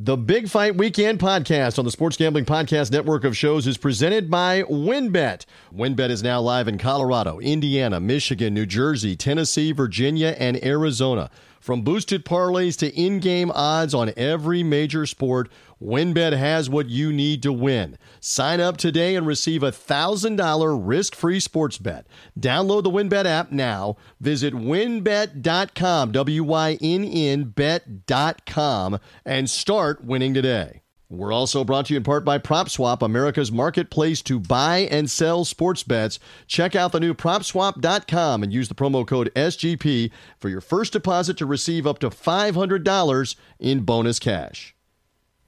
The Big Fight Weekend podcast on the Sports Gambling Podcast Network of shows is presented by WynnBET. WynnBET is now live in Colorado, Indiana, Michigan, New Jersey, Tennessee, Virginia, and Arizona. From boosted parlays to in game odds on every major sport, WynnBET has what you need to win. Sign up today and receive a $1,000 risk free sports bet. Download the WynnBET app now. Visit wynnbet.com, W Y N N bet.com, and start winning today. We're also brought to you in part by PropSwap, America's marketplace to buy and sell sports bets. Check out the new PropSwap.com and use the promo code SGP for your first deposit to receive up to $500 in bonus cash.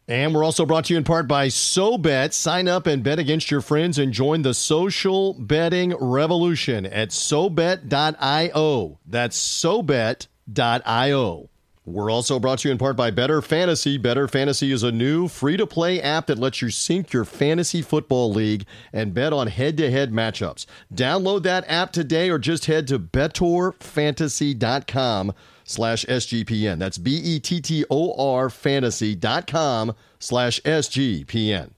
And we're also brought to you in part by SoBet. Sign up and bet against your friends and join the social betting revolution at SoBet.io. That's SoBet.io. We're also brought to you in part by Bettor Fantasy. Bettor Fantasy is a new free to play app that lets you sync your fantasy football league and bet on head to head matchups. Download that app today or just head to bettorfantasy.com slash SGPN. That's B E T T O R fantasy.com slash SGPN.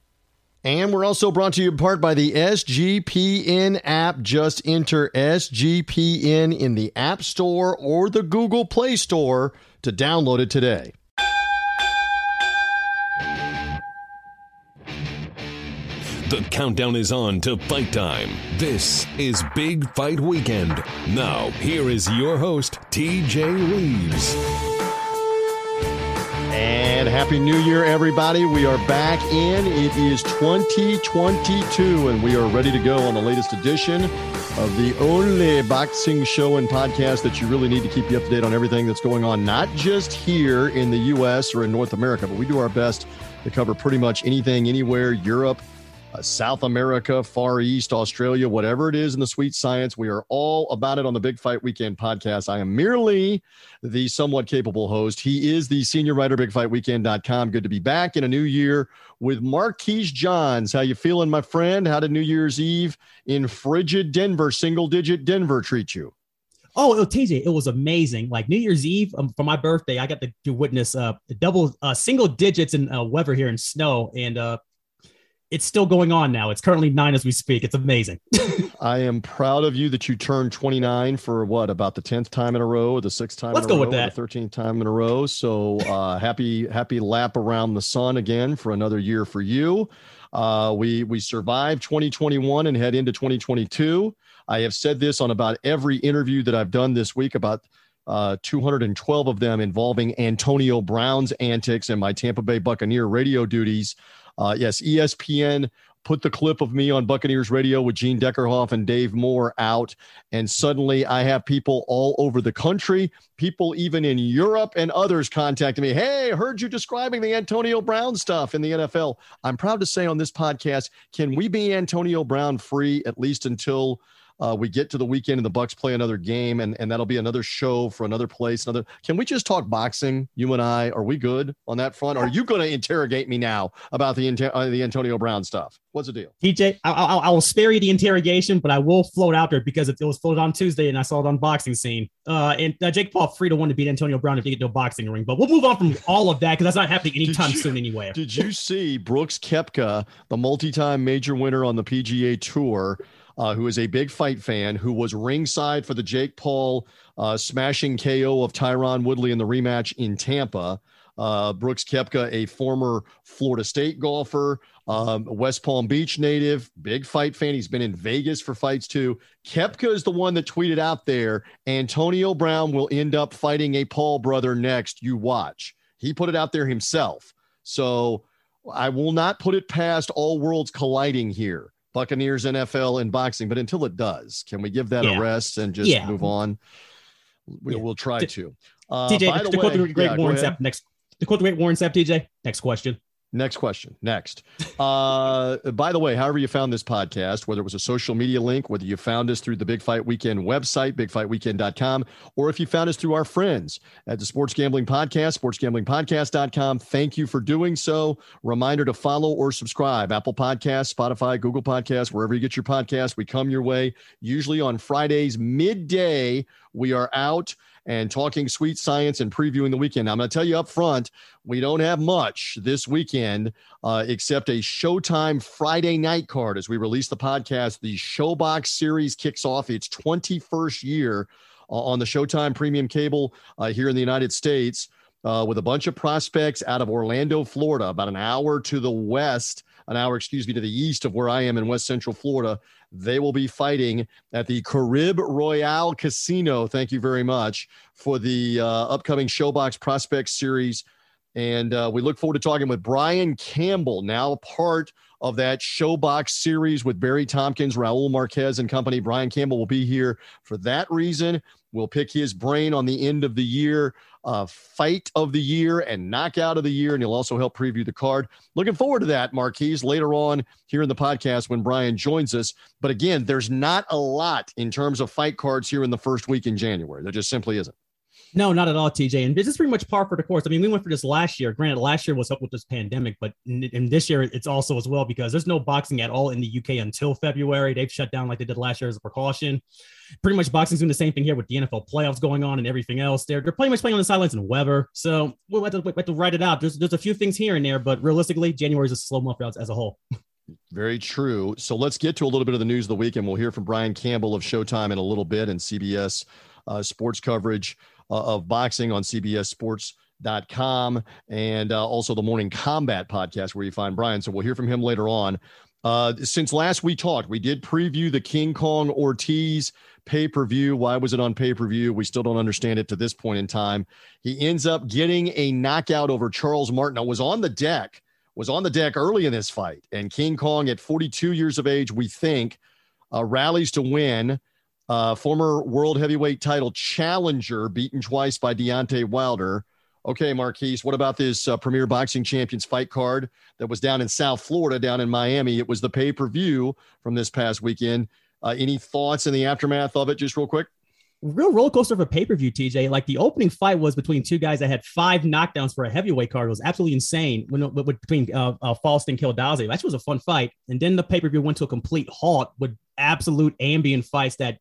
And we're also brought to you in part by the SGPN app. Just enter SGPN in the App Store or the Google Play Store to download it today. The countdown is on to fight time. This is Big Fight Weekend. Now, here is your host, TJ Reeves. And Happy New Year, everybody. We are back in. It is 2022, and we are ready to go on the latest edition of the only boxing show and podcast that you really need to keep you up to date on everything that's going on, not just here in the U.S. or in North America, but we do our best to cover pretty much anything, anywhere, Europe, uh, South America, Far East, Australia, whatever it is in the sweet science. We are all about it on the Big Fight Weekend podcast. I am merely the somewhat capable host. He is the senior writer, bigfightweekend.com. Good to be back in a new year with Marquise Johns. How you feeling, my friend? How did New Year's Eve in frigid Denver, single digit Denver treat you? Oh, it, TJ, it was amazing. Like New Year's Eve um, for my birthday, I got to, to witness uh, double uh, single digits in uh, weather here in snow, and uh, it's still going on now. It's currently nine as we speak. It's amazing. I am proud of you that you turned 29 for what about the 10th time in a row or the sixth time Let's in a go row with that. the 13th time in a row. So uh, happy happy lap around the sun again for another year for you. Uh, we we survived 2021 and head into 2022. I have said this on about every interview that I've done this week about uh, 212 of them involving Antonio Brown's antics and my Tampa Bay Buccaneer radio duties. Uh, yes, ESPN put the clip of me on Buccaneers radio with Gene Deckerhoff and Dave Moore out. And suddenly I have people all over the country, people even in Europe and others contacting me. Hey, heard you describing the Antonio Brown stuff in the NFL. I'm proud to say on this podcast, can we be Antonio Brown free at least until uh, we get to the weekend and the Bucs play another game, and, and that'll be another show for another place. Another. Can we just talk boxing? You and I. Are we good on that front? Are you going to interrogate me now about the uh, the Antonio Brown stuff? What's the deal? TJ, I, I, I, will spare you the interrogation, but I will float out there because it, was floated on Tuesday and I saw it on Boxing Scene. Uh, and uh, Jake Paul free to one to beat Antonio Brown if he get to a boxing ring. But we'll move on from all of that because that's not happening anytime you, soon anyway. Did you see Brooks Koepka, the multi-time major winner on the PGA Tour? Uh, who is a big fight fan, who was ringside for the Jake Paul uh, smashing KO of Tyron Woodley in the rematch in Tampa. Uh, Brooks Koepka, a former Florida State golfer, um, West Palm Beach native, big fight fan. He's been in Vegas for fights too. Koepka is the one that tweeted out there Antonio Brown will end up fighting a Paul brother next. You watch. He put it out there himself. So I will not put it past all worlds colliding here. Buccaneers, NFL, and boxing. But until it does, can we give that yeah. a rest and just yeah. move on? We, will try D- to. Uh, by the, the way, the great yeah, Warren Sapp, next. To quote the great Warren Sapp, TJ. Next question. Next question. Next. Uh, by the way, however you found this podcast, whether it was a social media link, whether you found us through the Big Fight Weekend website, bigfightweekend.com, or if you found us through our friends at the Sports Gambling Podcast, sportsgamblingpodcast.com, thank you for doing so. Reminder to follow or subscribe Apple Podcasts, Spotify, Google Podcasts, wherever you get your podcast. We come your way usually on Fridays midday. We are out and talking sweet science and previewing the weekend. I'm going to tell you up front, we don't have much this weekend uh, except a Showtime Friday night card as we release the podcast. The Showbox series kicks off its 21st year uh, on the Showtime Premium Cable uh, here in the United States. Uh, with a bunch of prospects out of Orlando, Florida, about an hour to the west, an hour, excuse me, to the east of where I am in West Central Florida. They will be fighting at the Caribe Royale Casino. Thank you very much for the uh, upcoming Showbox Prospects Series. And uh, we look forward to talking with Brian Campbell, now part of that Showbox series with Barry Tompkins, Raul Marquez, and company. Brian Campbell will be here for that reason. We'll pick his brain on the end of the year uh, fight of the year and knockout of the year. And he'll also help preview the card. Looking forward to that, Marquise, later on here in the podcast when Brian joins us. But again, there's not a lot in terms of fight cards here in the first week in January. There just simply isn't. No, not at all, TJ. And this is pretty much par for the course. I mean, we went for this last year. Granted, last year was up with this pandemic, but in, in, this year it's also as well because there's no boxing at all in the UK until February. They've shut down like they did last year as a precaution. Pretty much boxing's doing the same thing here with the NFL playoffs going on and everything else. They're, they're pretty much playing on the sidelines in Weber. So we'll have to, we'll have to write it out. There's, there's a few things here and there, but realistically, January is a slow month as a whole. Very true. So let's get to a little bit of the news of the week, and we'll hear from Brian Campbell of Showtime in a little bit and CBS uh, sports coverage of boxing on CBS Sports.com and uh, also the Morning Combat podcast where you find Brian. So we'll hear from him later on. Uh, since last we talked, we did preview the King Kong Ortiz pay per view. Why was it on pay per view? We still don't understand it to this point in time. He ends up getting a knockout over Charles Martin. I was on the deck, was on the deck early in this fight, and King Kong at 42 years of age, we think, uh, rallies to win uh, former world heavyweight title challenger, beaten twice by Deontay Wilder. Okay, Marquise, what about this uh, Premier Boxing Champions fight card that was down in South Florida, down in Miami? It was the pay per view from this past weekend. Uh, any thoughts in the aftermath of it, just real quick? real roller coaster of a pay per view, TJ. Like the opening fight was between two guys that had five knockdowns for a heavyweight card. It was absolutely insane when, between uh, uh, Faust and Kildaze. That was a fun fight. And then the pay per view went to a complete halt with absolute ambient fights that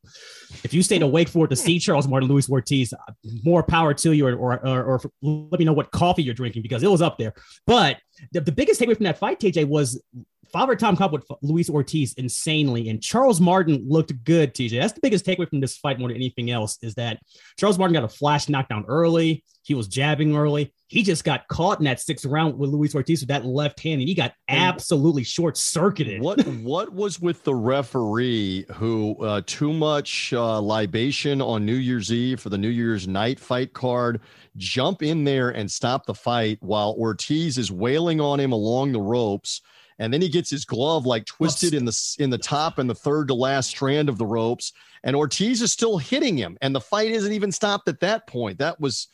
if you stayed awake for it to see Charles Martin, Luis Ortiz, uh, more power to you, or, or, or, or let me know what coffee you're drinking because it was up there. But the, the biggest takeaway from that fight, TJ, was Father Tom Cobb with Luis Ortiz insanely, and Charles Martin looked good. TJ, that's the biggest takeaway from this fight more than anything else is that Charles Martin got a flash knockdown early. He was jabbing early. He just got caught in that sixth round with Luis Ortiz with that left hand, and he got absolutely short circuited. What What was with the referee who uh, too much uh, libation on New Year's Eve for the New Year's night fight card? Jump in there and stop the fight while Ortiz is wailing on him along the ropes and then he gets his glove like twisted in the in the top and the third to last strand of the ropes and Ortiz is still hitting him and the fight isn't even stopped at that point. That was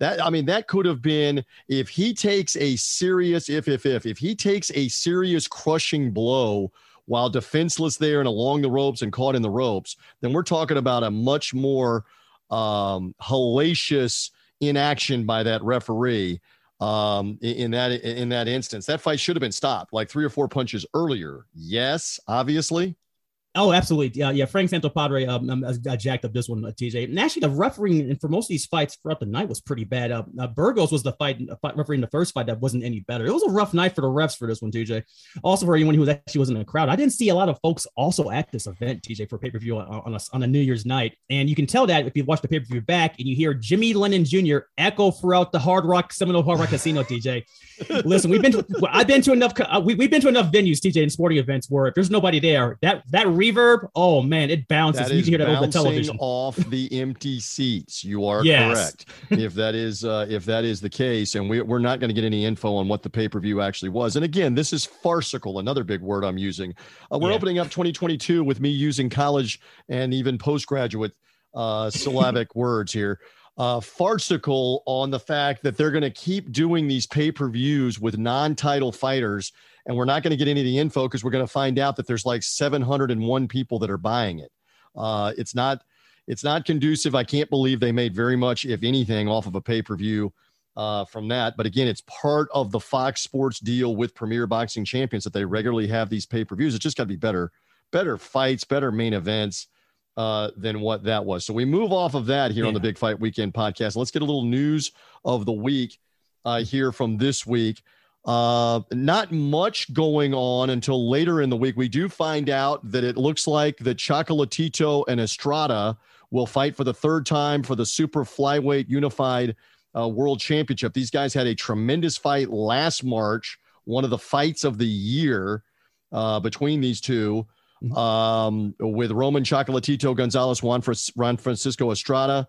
that I mean that could have been if he takes a serious if if if if he takes a serious crushing blow while defenseless there and along the ropes and caught in the ropes then we're talking about a much more um hellacious inaction by that referee um, in that in that instance. That fight should have been stopped like three or four punches earlier. Yes, obviously, Oh, absolutely. Yeah, yeah. Frank Santopadre um, um, uh, jacked up this one, uh, TJ. And actually, the refereeing for most of these fights throughout the night was pretty bad. Uh, uh, Burgos was the fight, uh, fight refereeing the first fight that wasn't any better. It was a rough night for the refs for this one, TJ. Also, for anyone who was actually wasn't in the crowd, I didn't see a lot of folks also at this event, TJ, for pay per view on, on, a, on a New Year's night. And you can tell that if you watch the pay per view back and you hear Jimmy Lennon Jr. echo throughout the Hard Rock Seminole Hard Rock Casino, TJ. Listen, we've been to, I've been to enough, uh, we, we've been to enough venues, TJ, in sporting events where if there's nobody there, that that reverb, oh man, it bounces. That you can hear that over the television. Off the empty seats. You are yes. correct. if that is uh, if that is the case, and we, we're not going to get any info on what the pay per view actually was. And again, this is farcical. Another big word I'm using. Uh, we're yeah. opening up 2022 with me using college and even postgraduate uh, syllabic words here. Uh, farcical on the fact that they're going to keep doing these pay per views with non title fighters and we're not going to get any of the info because we're going to find out that there's like 701 people that are buying it. Uh, it's not it's not conducive. I can't believe they made very much, if anything, off of a pay per view uh, from that. But again, it's part of the Fox Sports deal with Premier Boxing Champions that they regularly have these pay per views. It's just got to be better, better fights, better main events uh, than what that was. So we move off of that here yeah. on the Big Fight Weekend podcast. Let's get a little news of the week uh, here from this week. Uh, not much going on until later in the week. We do find out that it looks like the Chocolatito and Estrada will fight for the third time for the super flyweight unified uh, world championship. These guys had a tremendous fight last March, one of the fights of the year uh, between these two. Mm-hmm. Um, with Roman Chocolatito Gonzalez, Juan, Juan Francisco Estrada,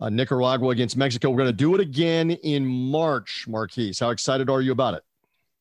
uh, Nicaragua against Mexico. We're going to do it again in March, Marquise. How excited are you about it?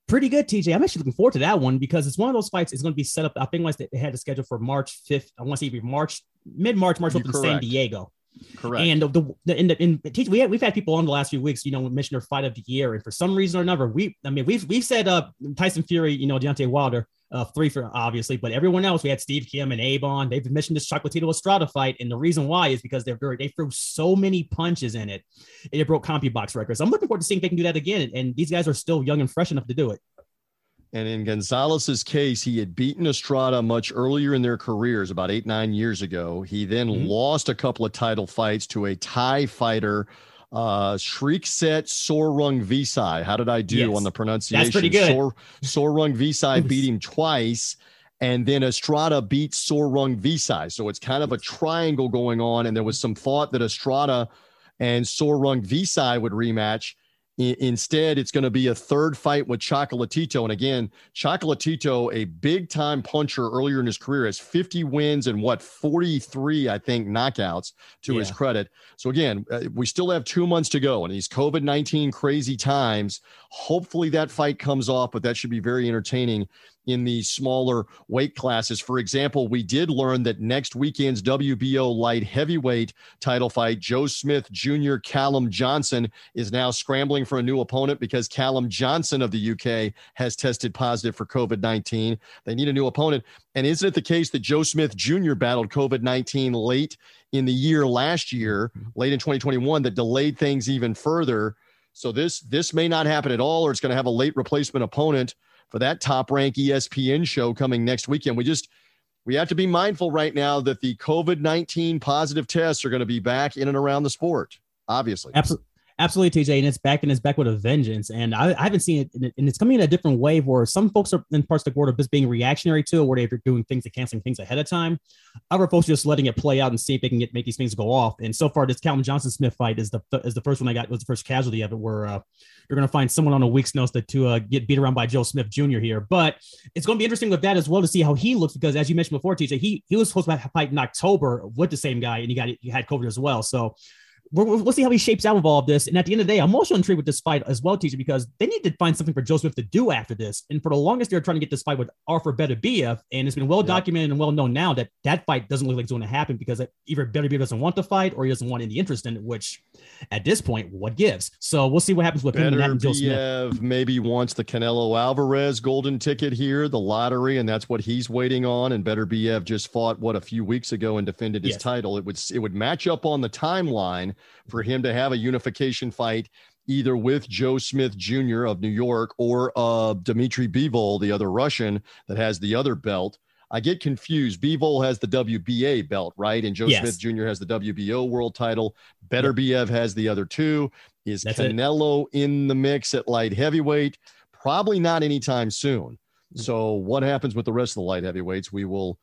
Pretty good, TJ. I'm actually looking forward to that one because it's one of those fights. It's going to be set up. I think like they had a schedule for March 5th. I want to say March, mid March, March in San Diego. Correct. And the, the in the in teach we have, we've had people on the last few weeks, you know, mention their fight of the year, and for some reason or another, we I mean we've we've said uh Tyson Fury, you know, Deontay Wilder, uh, three for obviously, but everyone else, we had Steve Kim and Avon. They've mentioned this Chocolatito Estrada fight, and the reason why is because they're very, they threw so many punches in it, And it broke CompuBox records. I'm looking forward to seeing if they can do that again, and these guys are still young and fresh enough to do it. And in Gonzalez's case, he had beaten Estrada much earlier in their careers, about eight, nine years ago. He then mm-hmm. lost a couple of title fights to a Thai fighter, uh, Srisaket Sor Rungvisai. How did I do yes. on the pronunciation? That's pretty good. Sor, Sorung Visai beat him twice. And then Estrada beat Sor Rungvisai. So it's kind of a triangle going on. And there was some thought that Estrada and Sor Rungvisai would rematch instead, it's going to be a third fight with Chocolatito. And again, Chocolatito, a big time puncher earlier in his career, has 50 wins and what, 43, I think, knockouts to yeah. his credit. So again, uh, we still have two months to go in these COVID 19 crazy times. Hopefully that fight comes off, but that should be very entertaining in the smaller weight classes. For example, we did learn that next weekend's WBO light heavyweight title fight, Joe Smith Jr. Callum Johnson is now scrambling for a new opponent because Callum Johnson of the UK has tested positive for COVID 19. They need a new opponent. And isn't it the case that Joe Smith Jr. battled COVID 19 late in the year last year, late in 2021, that delayed things even further? So this this may not happen at all, or it's going to have a late replacement opponent for that top rank ESPN show coming next weekend. We just we have to be mindful right now that the COVID 19 positive tests are going to be back in and around the sport, obviously. Absolutely. Absolutely, TJ, and it's back and it's back with a vengeance. And I, I haven't seen it, and it's coming in a different wave where some folks are in parts of the world are just being reactionary to it, where they're doing things and canceling things ahead of time. Other folks are just letting it play out and see if they can get make these things go off. And so far, this Callum Johnson Smith fight is the is the first one I got was the first casualty of it, where uh, you're going to find someone on a week's notice to, to uh, get beat around by Joe Smith Jr. here. But it's going to be interesting with that as well to see how he looks because, as you mentioned before, TJ, he he was supposed to fight in October with the same guy, and he got he had COVID as well. So we'll see how he shapes out with all of this. And at the end of the day, I'm also intrigued with this fight as well, teacher, because they need to find something for Joe Smith to do after this. And for the longest, they're trying to get this fight with Arthur Beterbiev, and it's been well documented and well known now that that fight doesn't look like it's going to happen because either Beterbiev doesn't want to fight or he doesn't want any interest in it. Which, at this point, what gives? So we'll see what happens with him and Joe Smith. Maybe wants the Canelo Alvarez golden ticket here, the lottery, and that's what he's waiting on. And Beterbiev just fought what a few weeks ago and defended his yes. title. It would it would match up on the timeline for him to have a unification fight either with Joe Smith Jr. of New York or uh, Dmitry Bivol, the other Russian that has the other belt. I get confused. Bivol has the WBA belt, right? And Joe yes. Smith Jr. has the WBO world title. Better yep. has the other two. Is That's Canelo it. in the mix at light heavyweight? Probably not anytime soon. Mm. So, what happens with the rest of the light heavyweights? We will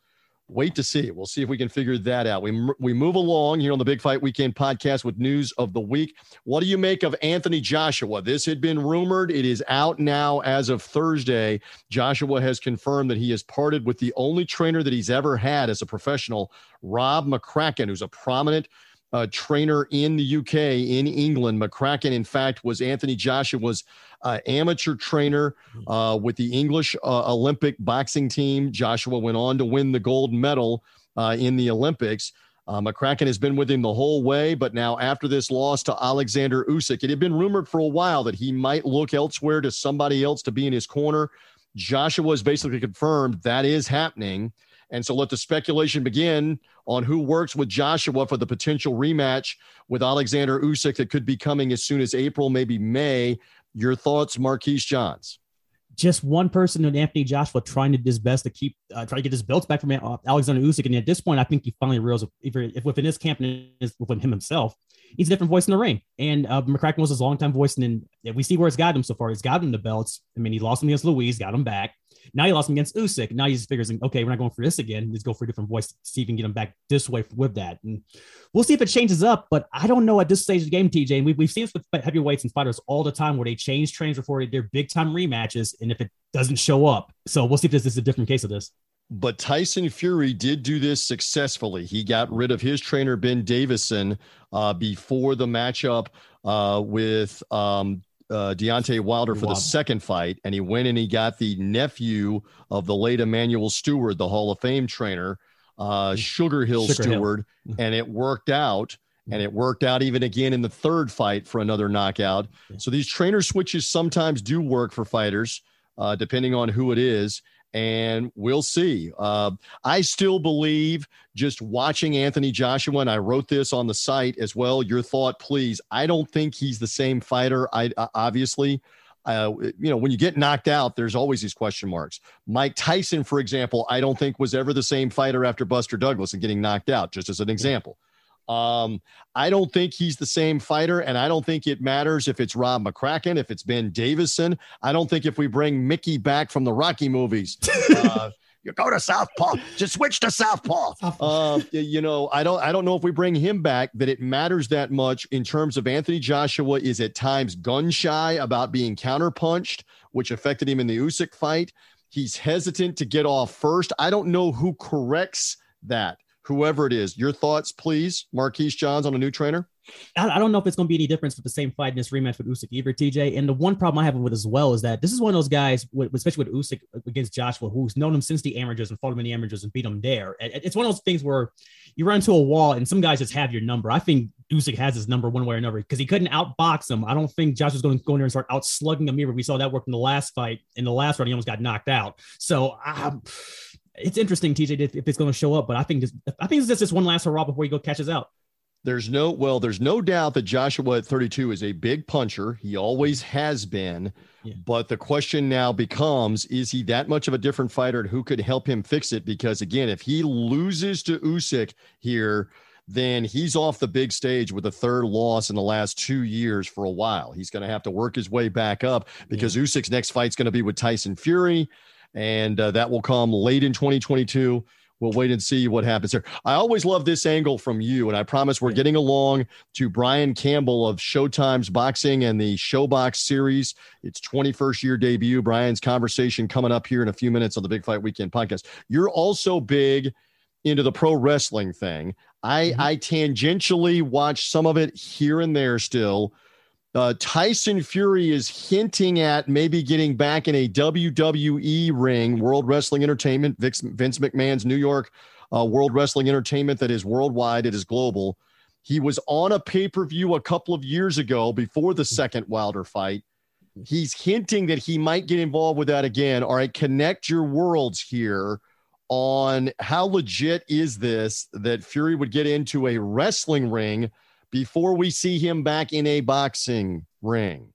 wait to see. We'll see if we can figure that out. We we move along here on the Big Fight Weekend podcast with news of the week. What do you make of Anthony Joshua? This had been rumored. It is out now as of Thursday. Joshua has confirmed that he has parted with the only trainer that he's ever had as a professional, Rob McCracken, who's a prominent uh, trainer in the UK, in England. McCracken, in fact, was Anthony Joshua's uh, amateur trainer uh, with the English uh, Olympic boxing team. Joshua went on to win the gold medal uh, in the Olympics. Uh, McCracken has been with him the whole way, but now after this loss to Alexander Usyk, it had been rumored for a while that he might look elsewhere to somebody else to be in his corner. Joshua has basically confirmed that is happening. And so let the speculation begin on who works with Joshua for the potential rematch with Alexander Usyk that could be coming as soon as April, maybe May. Your thoughts, Marquise Johns? Just one person in Anthony Joshua trying to do his best to keep, uh, try to get his belts back from Alexander Usyk. And at this point, I think he finally realizes if, if within his camp and within him himself, he's a different voice in the ring. And uh, McCracken was his longtime voice. And then we see where it's got him so far. It's got him the belts. I mean, he lost him against Ruiz, got him back. Now he lost him against Usyk. Now he's figuring, okay, we're not going for this again. Let's go for a different voice, see if we can get him back this way with that. And we'll see if it changes up. But I don't know at this stage of the game, TJ. And we've, we've seen this with heavyweights and fighters all the time where they change trains before their big time rematches. And if it doesn't show up, so we'll see if this is a different case of this. But Tyson Fury did do this successfully. He got rid of his trainer, Ben Davison, uh, before the matchup uh, with um, uh, Deontay Wilder for the second fight, and he went and he got the nephew of the late Emanuel Steward, the Hall of Fame trainer, uh, Sugar Hill Sugar Steward, Hill. and it worked out. And it worked out even again in the third fight for another knockout. So these trainer switches sometimes do work for fighters, uh, depending on who it is and we'll see. Uh, I still believe just watching Anthony Joshua, and I wrote this on the site as well. Your thought, please. I don't think he's the same fighter. I uh, obviously. Uh, you know, when you get knocked out, there's always these question marks. Mike Tyson, for example, I don't think was ever the same fighter after Buster Douglas and getting knocked out, just as an example. Um, I don't think he's the same fighter, and I don't think it matters if it's Rob McCracken, if it's Ben Davison. I don't think if we bring Mickey back from the Rocky movies. Uh, you go to Southpaw. Just switch to Southpaw. Uh, you know, I don't. I don't know if we bring him back that it matters that much in terms of Anthony Joshua is at times gun shy about being counterpunched, which affected him in the Usyk fight. He's hesitant to get off first. I don't know who corrects that whoever it is. Your thoughts, please, Marquise Johns on a new trainer. I, don't know if it's going to be any difference with the same fight in this rematch with Usyk either, TJ. And the one problem I have with as well is that this is one of those guys, especially with Usyk against Joshua, who's known him since the amateurs and fought him in the amateurs and beat him there. It's one of those things where you run into a wall and some guys just have your number. I think Usyk has his number one way or another because he couldn't outbox him. I don't think Joshua's going to go in there and start out slugging him either. We saw that work in the last fight. In the last round, he almost got knocked out. So, um, it's interesting, TJ, if, if it's going to show up. But I think this, I think this is just this one last hurrah before he go catches out. There's no well, there's no doubt that Joshua at 32 is a big puncher. He always has been. Yeah. But the question now becomes is he that much of a different fighter and who could help him fix it? Because again, if he loses to Usyk here, then he's off the big stage with a third loss in the last two years for a while. He's going to have to work his way back up because yeah. Usyk's next fight's going to be with Tyson Fury and uh, that will come late in 2022. We'll wait and see what happens there. I always love this angle from you, and I promise we're getting along to Brian Campbell of Showtime's Boxing and the Showbox series. It's 21st year debut. Brian's conversation coming up here in a few minutes on the Big Fight Weekend podcast. You're also big into the pro wrestling thing. I, mm-hmm. I tangentially watch some of it here and there still. Uh, Tyson Fury is hinting at maybe getting back in a WWE ring, World Wrestling Entertainment, Vince, McMahon's New York uh, World Wrestling Entertainment that is worldwide, it is global. He was on a pay per view a couple of years ago before the second Wilder fight. He's hinting that he might get involved with that again. All right, connect your worlds here on how legit is this that Fury would get into a wrestling ring before we see him back in a boxing ring?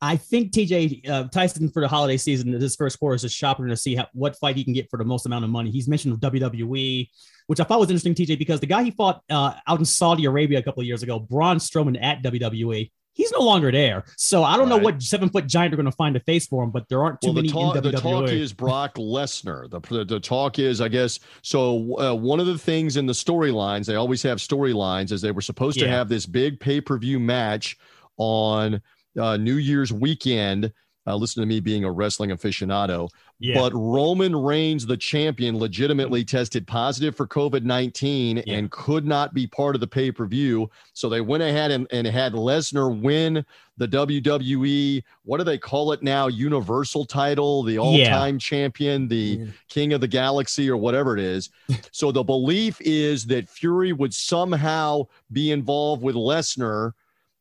I think TJ uh, Tyson for the holiday season, this first quarter is just shopping to see how, what fight he can get for the most amount of money. He's mentioned WWE, which I thought was interesting, TJ, because the guy he fought uh, out in Saudi Arabia a couple of years ago, Braun Strowman at WWE, he's no longer there. So I don't right. know what seven foot giant are going to find a face for him, but there aren't too well, many talk, in WWE. The talk is Brock Lesnar. The, the, the, talk is, I guess, so uh, one of the things in the storylines, they always have storylines, is they were supposed yeah. to have this big pay per view match on uh, New Year's weekend. Uh, listen to me being a wrestling aficionado. Yeah. But Roman Reigns, the champion, legitimately tested positive for COVID 19 yeah. and could not be part of the pay per view. So they went ahead and, and had Lesnar win the WWE, what do they call it now? Universal title, the all time yeah. champion, the king of the galaxy, or whatever it is. so the belief is that Fury would somehow be involved with Lesnar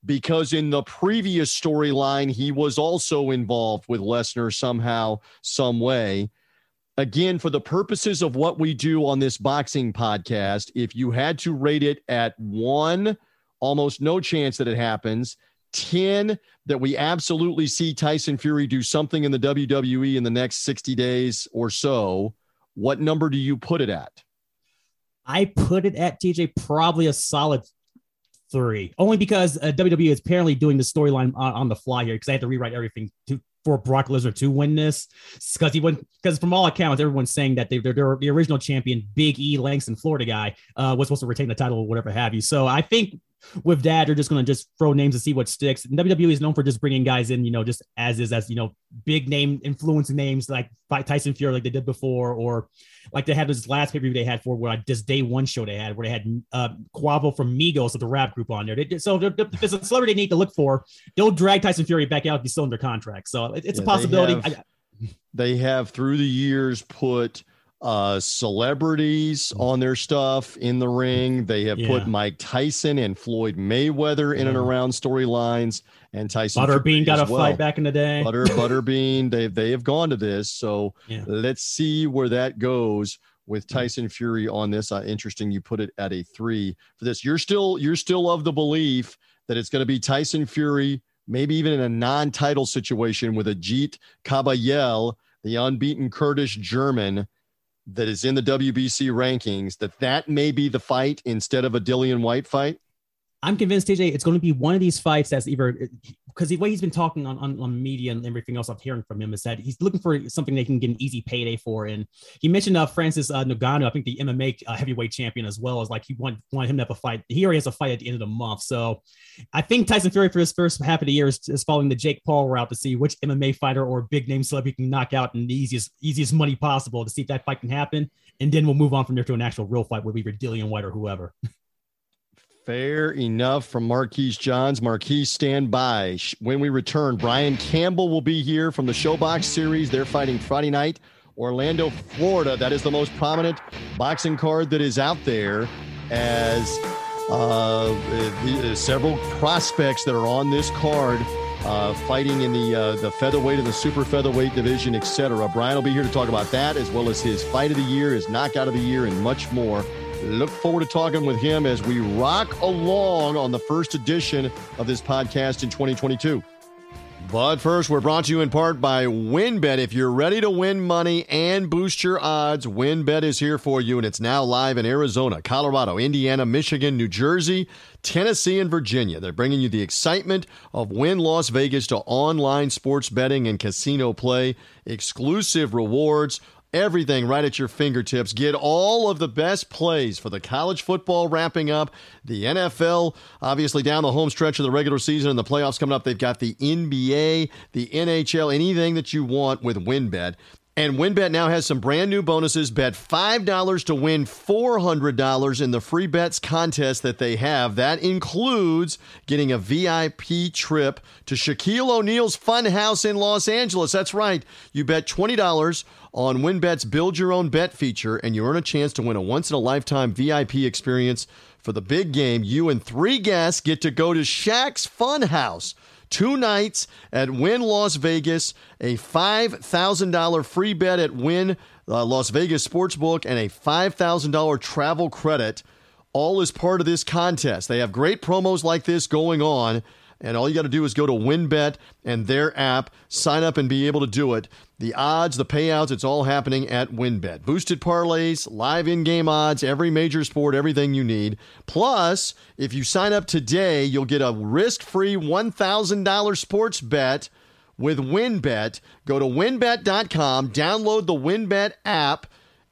because in the previous storyline, he was also involved with Lesnar somehow, some way. Again, for the purposes of what we do on this boxing podcast, if you had to rate it at one, almost no chance that it happens, 10, that we absolutely see Tyson Fury do something in the WWE in the next 60 days or so, what number do you put it at? I put it at TJ probably a solid three, only because uh, WWE is apparently doing the storyline on, on, the fly here because I had to rewrite everything to for Brock Lesnar to win this because he went because from all accounts everyone's saying that they, they're, the original champion Big E Langston Florida guy uh, was supposed to retain the title or whatever have you. So I think with that, they're just going to just throw names to see what sticks. And WWE is known for just bringing guys in, you know, just as is, as, you know, big name influencing names like Tyson Fury, like they did before, or like they had this last pay per view they had for where this day one show they had where they had uh, Quavo from Migos of the rap group on there. They, so if there's a celebrity they need to look for, they'll drag Tyson Fury back out if he's still under contract. So it, it's yeah, a possibility. They have, I, they have through the years put uh, celebrities on their stuff in the ring. They have yeah. put Mike Tyson and Floyd Mayweather in yeah. and around storylines, and Tyson Butterbean got a well. fight back in the day. Butter Butterbean, they they have gone to this, so yeah. let's see where that goes with Tyson Fury on this. Uh, interesting, you put it at a three for this. You're still you're still of the belief that it's going to be Tyson Fury, maybe even in a non-title situation with Agit Kabayel, the unbeaten Kurdish German that is in the WBC rankings that that may be the fight instead of a Dillian Whyte fight? I'm convinced, TJ, it's going to be one of these fights that's either because the way he's been talking on, on, on, media and everything else I'm hearing from him is that he's looking for something they can get an easy payday for. And he mentioned uh, Francis uh, Ngannou, I think the MMA uh, heavyweight champion as well, as like he want, wanted him to have a fight. He already has a fight at the end of the month. So I think Tyson Fury for his first half of the year is, is following the Jake Paul route to see which MMA fighter or big name celebrity can knock out in the easiest, easiest money possible to see if that fight can happen. And then we'll move on from there to an actual real fight with either Dillian Whyte or whoever. Fair enough from Marquise Johns. Marquise, stand by. When we return, Brian Campbell will be here from the Showbox series. They're fighting Friday night, Orlando, Florida. That is the most prominent boxing card that is out there as uh, the, uh, several prospects that are on this card uh, fighting in the uh, the featherweight and the super featherweight division, etc. Brian will be here to talk about that as well as his fight of the year, his knockout of the year, and much more. Look forward to talking with him as we rock along on the first edition of this podcast in 2022. But first, we're brought to you in part by WynnBET. If you're ready to win money and boost your odds, WynnBET is here for you, and it's now live in Arizona, Colorado, Indiana, Michigan, New Jersey, Tennessee, and Virginia. They're bringing you the excitement of Wynn Las Vegas to online sports betting and casino play, exclusive rewards everything right at your fingertips. Get all of the best plays for the college football wrapping up, the NFL, obviously down the home stretch of the regular season and the playoffs coming up. They've got the NBA, the NHL, anything that you want with WynnBET. And WynnBET now has some brand new bonuses. Bet $5 to win $400 in the free bets contest that they have. That includes getting a VIP trip to Shaquille O'Neal's Fun House in Los Angeles. That's right. You bet $20 on WynnBET's Build Your Own Bet feature, and you earn a chance to win a once in a lifetime VIP experience for the big game. You and three guests get to go to Shaq's Funhouse two nights at Wynn Las Vegas, a $5,000 free bet at Wynn uh, Las Vegas Sportsbook, and a $5,000 travel credit. All is part of this contest. They have great promos like this going on. And all you got to do is go to WynnBET and their app, sign up and be able to do it. The odds, the payouts, it's all happening at WynnBET. Boosted parlays, live in game odds, every major sport, everything you need. Plus, if you sign up today, you'll get a risk free $1,000 sports bet with WynnBET. Go to wynnbet.com, download the WynnBET app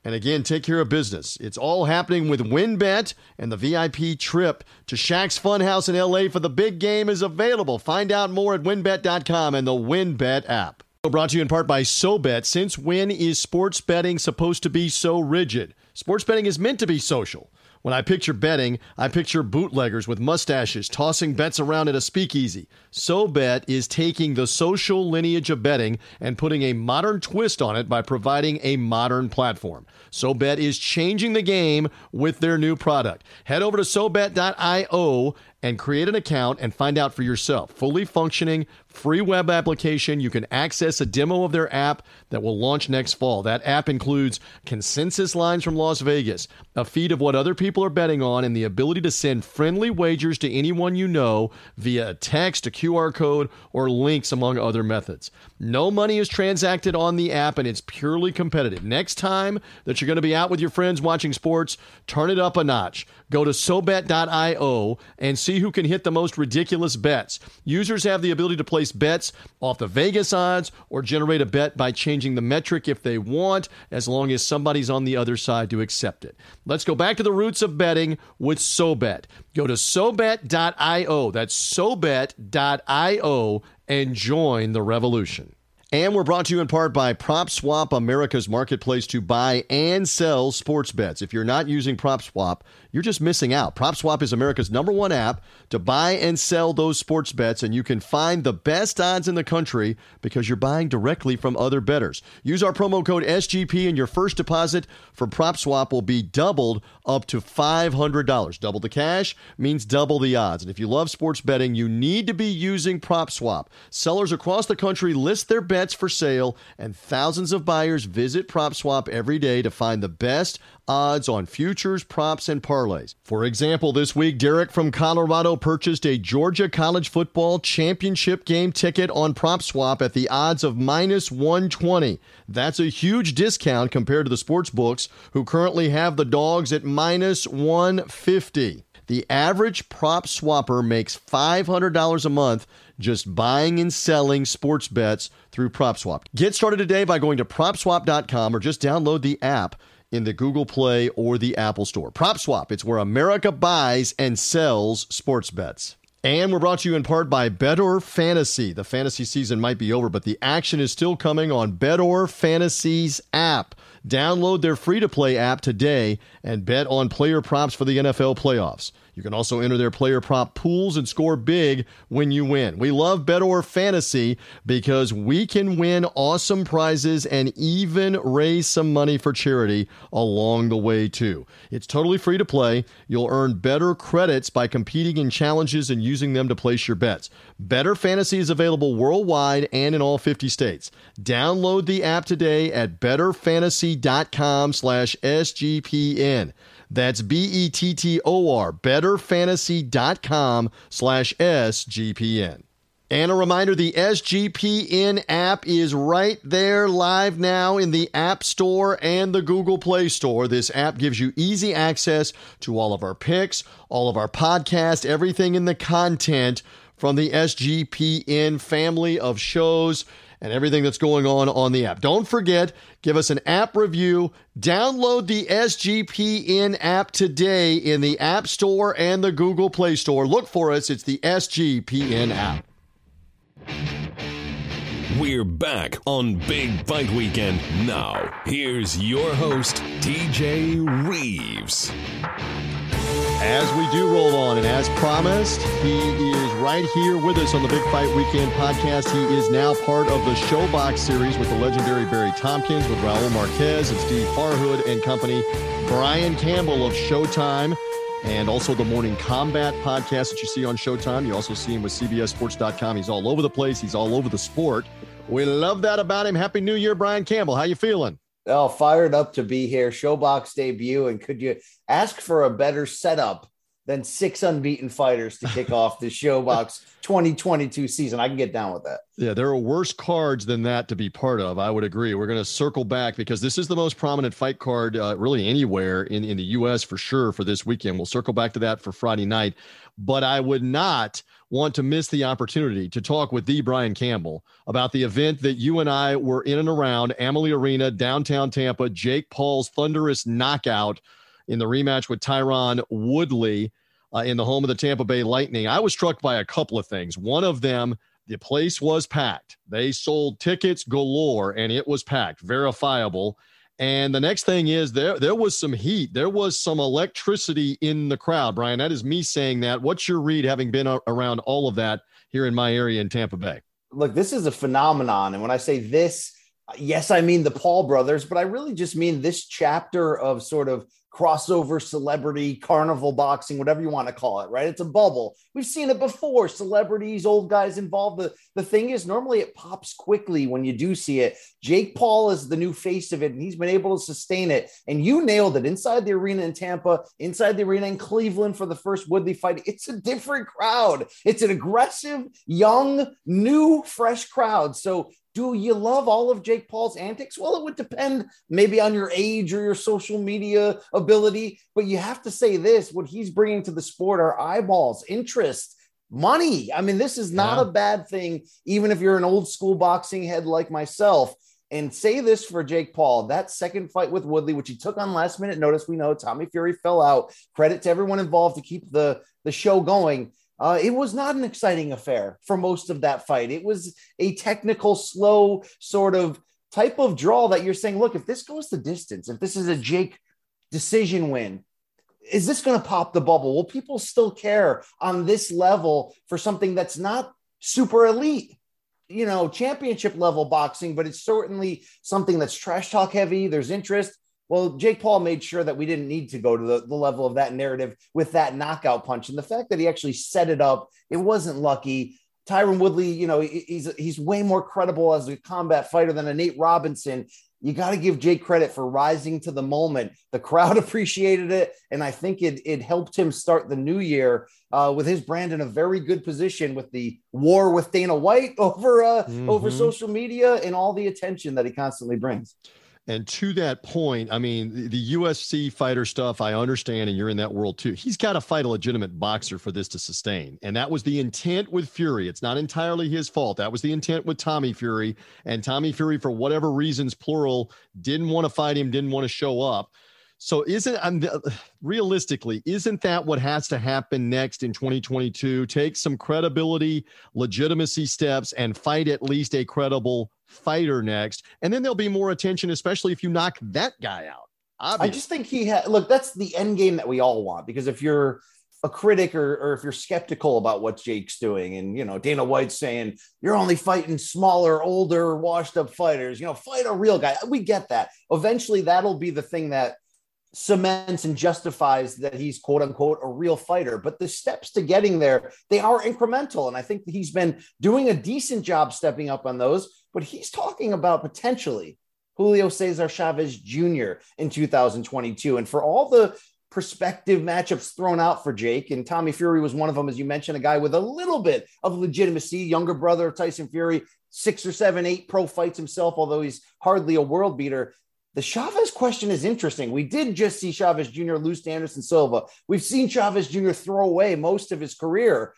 and again, take care of business. It's all happening with WynnBET, and the VIP trip to Shaq's Funhouse in LA for the big game is available. Find out more at wynnbet.com and the WynnBET app. Brought to you in part by SoBet. Since when is sports betting supposed to be so rigid? Sports betting is meant to be social. When I picture betting, I picture bootleggers with mustaches tossing bets around at a speakeasy. SoBet is taking the social lineage of betting and putting a modern twist on it by providing a modern platform. SoBet is changing the game with their new product. Head over to SoBet.io and create an account and find out for yourself. Fully functioning, free web application. You can access a demo of their app that will launch next fall. That app includes consensus lines from Las Vegas, a feed of what other people are betting on, and the ability to send friendly wagers to anyone you know via a text, a QR code, or links, among other methods. No money is transacted on the app, and it's purely competitive. Next time that you're going to be out with your friends watching sports, turn it up a notch. Go to SoBet.io and see who can hit the most ridiculous bets. Users have the ability to place bets off the Vegas odds or generate a bet by changing the metric if they want, as long as somebody's on the other side to accept it. Let's go back to the roots of betting with SoBet. Go to SoBet.io. That's SoBet.io and join the revolution. And we're brought to you in part by PropSwap, America's marketplace to buy and sell sports bets. If you're not using PropSwap, you're just missing out. PropSwap is America's number one app to buy and sell those sports bets, and you can find the best odds in the country because you're buying directly from other bettors. Use our promo code SGP, and your first deposit for PropSwap will be doubled up to $500. Double the cash means double the odds. And if you love sports betting, you need to be using PropSwap. Sellers across the country list their bets for sale, and thousands of buyers visit PropSwap every day to find the best odds on futures, props, and parlays. For example, this week, Derek from Colorado purchased a Georgia college football championship game ticket on PropSwap at the odds of minus 120. That's a huge discount compared to the sports books, who currently have the dogs at minus 150. The average prop swapper makes $500 a month just buying and selling sports bets through PropSwap. Get started today by going to propswap.com or just download the app in the Google Play or the Apple Store. PropSwap, it's where America buys and sells sports bets. And we're brought to you in part by Bettor Fantasy. The fantasy season might be over, but the action is still coming on Bettor Fantasy's app. Download their free to play app today and bet on player props for the NFL playoffs. You can also enter their player prop pools and score big when you win. We love Bettor Fantasy because we can win awesome prizes and even raise some money for charity along the way, too. It's totally free to play. You'll earn better credits by competing in challenges and using them to place your bets. Bettor Fantasy is available worldwide and in all 50 states. Download the app today at bettorfantasy.com slash SGPN. That's B-E-T-T-O-R, bettorfantasy.com slash SGPN. And a reminder the SGPN app is right there live now in the App Store and the Google Play Store. This app gives you easy access to all of our picks, all of our podcasts, everything in the content from the SGPN family of shows and everything that's going on on the app. Don't forget, give us an app review. Download the SGPN app today in the App Store and the Google Play Store. Look for us, it's the SGPN app. We're back on Big Fight Weekend. Now, here's your host, TJ Reeves. As we do roll on, and as promised, he is right here with us on the Big Fight Weekend podcast. He is now part of the Showbox series with the legendary Barry Tompkins, with Raul Marquez and Steve Farhood and company, Brian Campbell of Showtime, and also the Morning Combat podcast that you see on Showtime. You also see him with CBSSports.com. He's all over the place. He's all over the sport. We love that about him. Happy New Year, Brian Campbell. How you feeling? Oh, fired up to be here. Showbox debut. And could you ask for a better setup than six unbeaten fighters to kick off the Showbox 2022 season. I can get down with that. Yeah, there are worse cards than that to be part of. I would agree. We're going to circle back because this is the most prominent fight card, uh, really anywhere in, in the U.S. for sure for this weekend. We'll circle back to that for Friday night. But I would not want to miss the opportunity to talk with the Brian Campbell about the event that you and I were in and around Amalie Arena, downtown Tampa, Jake Paul's thunderous knockout in the rematch with Tyron Woodley uh, in the home of the Tampa Bay Lightning. I was struck by a couple of things. One of them, the place was packed. They sold tickets galore and it was packed, verifiable. And the next thing is there there was some heat. There was some electricity in the crowd. Brian, that is me saying that. What's your read having been around all of that here in my area in Tampa Bay? Look, this is a phenomenon and when I say this, yes, I mean the Paul brothers, but I really just mean this chapter of sort of crossover celebrity carnival boxing, whatever you want to call it, right? It's a bubble. We've seen it before. Celebrities, old guys involved. The, the thing is, normally it pops quickly when you do see it. Jake Paul is the new face of it, and he's been able to sustain it. And you nailed it inside the arena in Tampa, inside the arena in Cleveland for the first Woodley fight. It's a different crowd. It's an aggressive, young, new, fresh crowd. So do you love all of Jake Paul's antics? Well, it would depend maybe on your age or your social media ability, but you have to say this what he's bringing to the sport are eyeballs, interest, money. I mean, this is not yeah. a bad thing, even if you're an old school boxing head like myself. And say this for Jake Paul that second fight with Woodley, which he took on last minute notice. We know Tommy Fury fell out. Credit to everyone involved to keep the, the show going uh, it was not an exciting affair for most of that fight. It was a technical, slow sort of type of draw that you're saying, look, if this goes the distance, if this is a Jake decision win, is this going to pop the bubble? Will people still care on this level for something that's not super elite? You know, championship level boxing, but it's certainly something that's trash talk heavy. There's interest. Well, Jake Paul made sure that we didn't need to go to the, the level of that narrative with that knockout punch. And the fact that he actually set it up, it wasn't lucky. Tyron Woodley, you know, he's he's way more credible as a combat fighter than a Nate Robinson. You got to give Jake credit for rising to the moment. The crowd appreciated it, and I think it it helped him start the new year uh, with his brand in a very good position with the war with Dana White over uh, mm-hmm. over social media and all the attention that he constantly brings. And to that point, I mean, the, the UFC fighter stuff, I understand, and you're in that world too. He's got to fight a legitimate boxer for this to sustain. And that was the intent with Fury. It's not entirely his fault. That was the intent with Tommy Fury. And Tommy Fury, for whatever reasons, plural, didn't want to fight him, didn't want to show up. So isn't I'm realistically isn't that what has to happen next in 2022? Take some credibility, legitimacy steps and fight at least a credible fighter next. And then there'll be more attention especially if you knock that guy out. Obviously. I just think he had look, that's the end game that we all want because if you're a critic or, or if you're skeptical about what Jake's doing, and you know, Dana White's saying you're only fighting smaller, older, washed up fighters, you know, fight a real guy. We get that. Eventually, that'll be the thing that cements and justifies that he's quote unquote a real fighter. But the steps to getting there, they are incremental. And I think he's been doing a decent job stepping up on those. But he's talking about potentially Julio Cesar Chavez Jr. in 2022. And for all the prospective matchups thrown out for Jake, and Tommy Fury was one of them, as you mentioned, a guy with a little bit of legitimacy, younger brother of Tyson Fury, six or seven, eight pro fights himself, although he's hardly a world beater. The Chavez question is interesting. We did just see Chavez Jr. lose to Anderson Silva. We've seen Chavez Jr. throw away most of his career,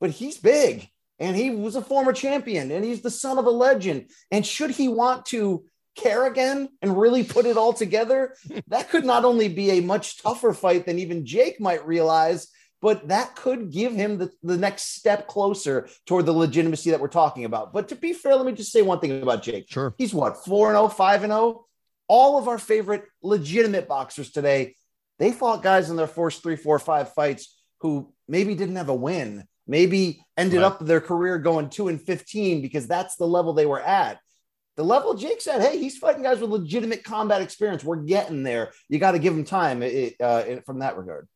but he's big and he was a former champion and he's the son of a legend. And should he want to care again and really put it all together, that could not only be a much tougher fight than even Jake might realize, but that could give him the, the next step closer toward the legitimacy that we're talking about. But to be fair, let me just say one thing about Jake. Sure. He's what, 4 0, 5 0? All of our favorite legitimate boxers today, they fought guys in their first three, four, five fights who maybe didn't have a win, maybe ended right. up their career going two and 15 because that's the level they were at. The level Jake said, hey, he's fighting guys with legitimate combat experience. We're getting there. You got to give him time it, uh, from that regard.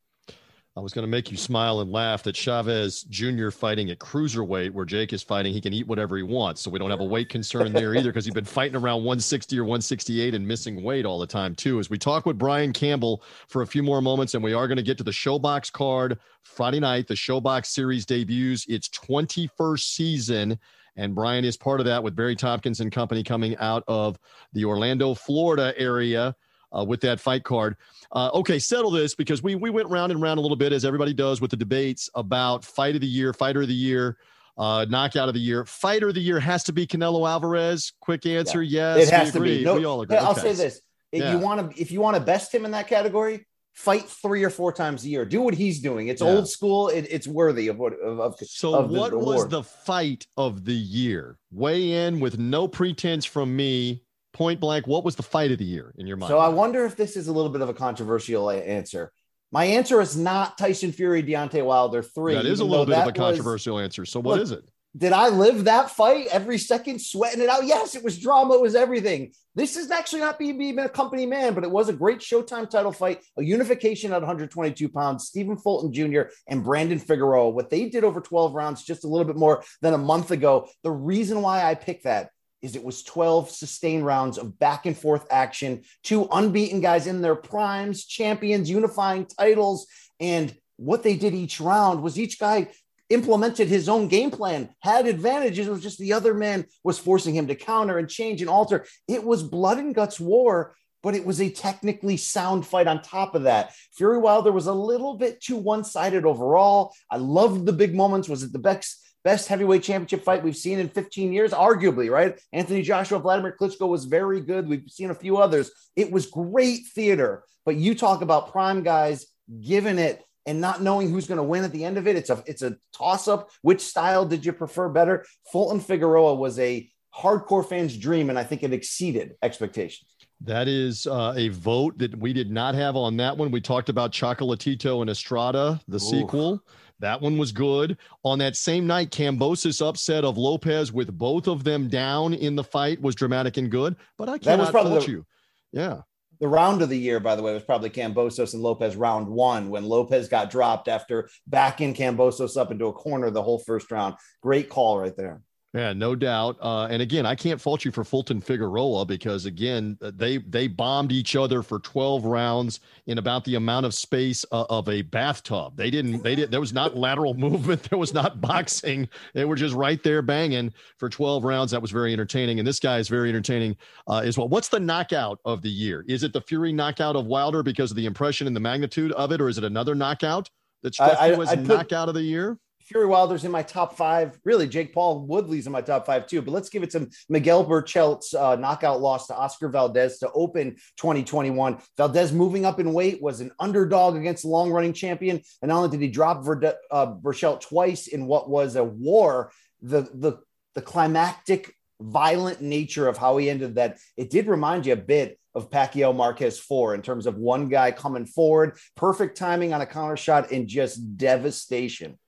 I was going to make you smile and laugh that Chavez Jr. fighting at cruiserweight, where Jake is fighting, he can eat whatever he wants. So we don't have a weight concern there either because he's been fighting around 160 or 168 and missing weight all the time, too. As we talk with Brian Campbell for a few more moments, and we are going to get to the ShoBox card Friday night. The ShoBox series debuts its 21st season. And Brian is part of that with Barry Tompkins and company coming out of the Orlando, Florida area uh, with that fight card. Uh, okay, settle this because we we went round and round a little bit as everybody does with the debates about fight of the year, fighter of the year, uh, knockout of the year. Fighter of the year has to be Canelo Alvarez. Quick answer, yeah. yes. It has to be. No, we all agree. I'll okay. say this: if yeah. you want to, if you want to best him in that category, fight three or four times a year. Do what he's doing. It's yeah. old school. It, it's worthy of what of, of so. Of what was the fight of the year? Weigh in with no pretense from me point blank, what was the fight of the year in your mind? So I wonder if this is a little bit of a controversial answer. My answer is not Tyson Fury, Deontay Wilder three. That is a little bit of a controversial was, answer. So what look, is it? Did I live that fight every second, sweating it out? Yes, it was drama, it was everything. This is actually not being, being a company man, but it was a great Showtime title fight, a unification at 122 pounds. Stephen Fulton Jr. and Brandon Figueroa, what they did over 12 rounds, just a little bit more than a month ago. The reason why I picked that is it was 12 sustained rounds of back and forth action, two unbeaten guys in their primes, champions, unifying titles. And what they did each round was each guy implemented his own game plan, had advantages. It was just the other man was forcing him to counter and change and alter. It was blood and guts war, but it was a technically sound fight on top of that. Fury Wilder was a little bit too one sided overall. I loved the big moments. Was it the best? Best heavyweight championship fight we've seen in 15 years, arguably, right? Anthony Joshua, Vladimir Klitschko was very good. We've seen a few others. It was great theater, but you talk about prime guys giving it and not knowing who's going to win at the end of it. It's a it's a toss up. Which style did you prefer better? Fulton Figueroa was a hardcore fan's dream, and I think it exceeded expectations. That is uh, a vote that we did not have on that one. We talked about Chocolatito and Estrada, the Oof. sequel. That one was good. On that same night, Kambosos upset of Lopez with both of them down in the fight was dramatic and good. But I cannot fault the, you. Yeah. The round of the year, by the way, was probably Kambosos and Lopez round one when Lopez got dropped after backing Kambosos up into a corner the whole first round. Great call right there. Yeah, no doubt. Uh, and again, I can't fault you for Fulton Figueroa because again, they they bombed each other for 12 rounds in about the amount of space uh, of a bathtub. They didn't. They did. There was not lateral movement. There was not boxing. They were just right there banging for 12 rounds. That was very entertaining. And this guy is very entertaining uh, as well. What's the knockout of the year? Is it the Fury knockout of Wilder because of the impression and the magnitude of it, or is it another knockout that struck I, you as put, knockout of the year? Fury Wilder's in my top five. Really, Jake Paul Woodley's in my top five too. But let's give it to Miguel Berchelt's uh, knockout loss to Oscar Valdez to open 2021. Valdez moving up in weight was an underdog against the long running champion. And not only did he drop Verde- uh, Berchelt twice in what was a war, the, the, the climactic, violent nature of how he ended that, it did remind you a bit of Pacquiao Marquez 4 in terms of one guy coming forward, perfect timing on a counter shot, and just devastation.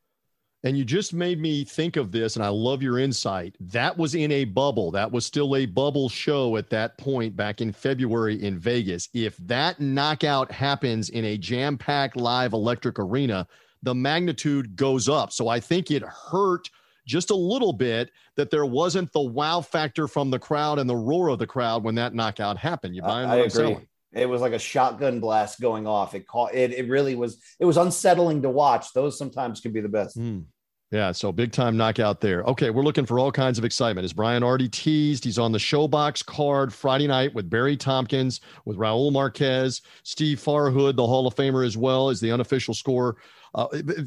And you just made me think of this, and I love your insight. That was in a bubble. That was still a bubble show at that point back in February in Vegas. If that knockout happens in a jam packed live electric arena, the magnitude goes up. So I think it hurt just a little bit that there wasn't the wow factor from the crowd and the roar of the crowd when that knockout happened. You buying what I I'm agree. Saying? It was like a shotgun blast going off. It caught it. It really was. It was unsettling to watch. Those sometimes can be the best. Mm. Yeah, so big time knockout there. Okay, we're looking for all kinds of excitement. As Brian already teased, he's on the ShoBox card Friday night with Barry Tompkins, with Raul Marquez, Steve Farhood, the Hall of Famer as well, is the unofficial score. Uh,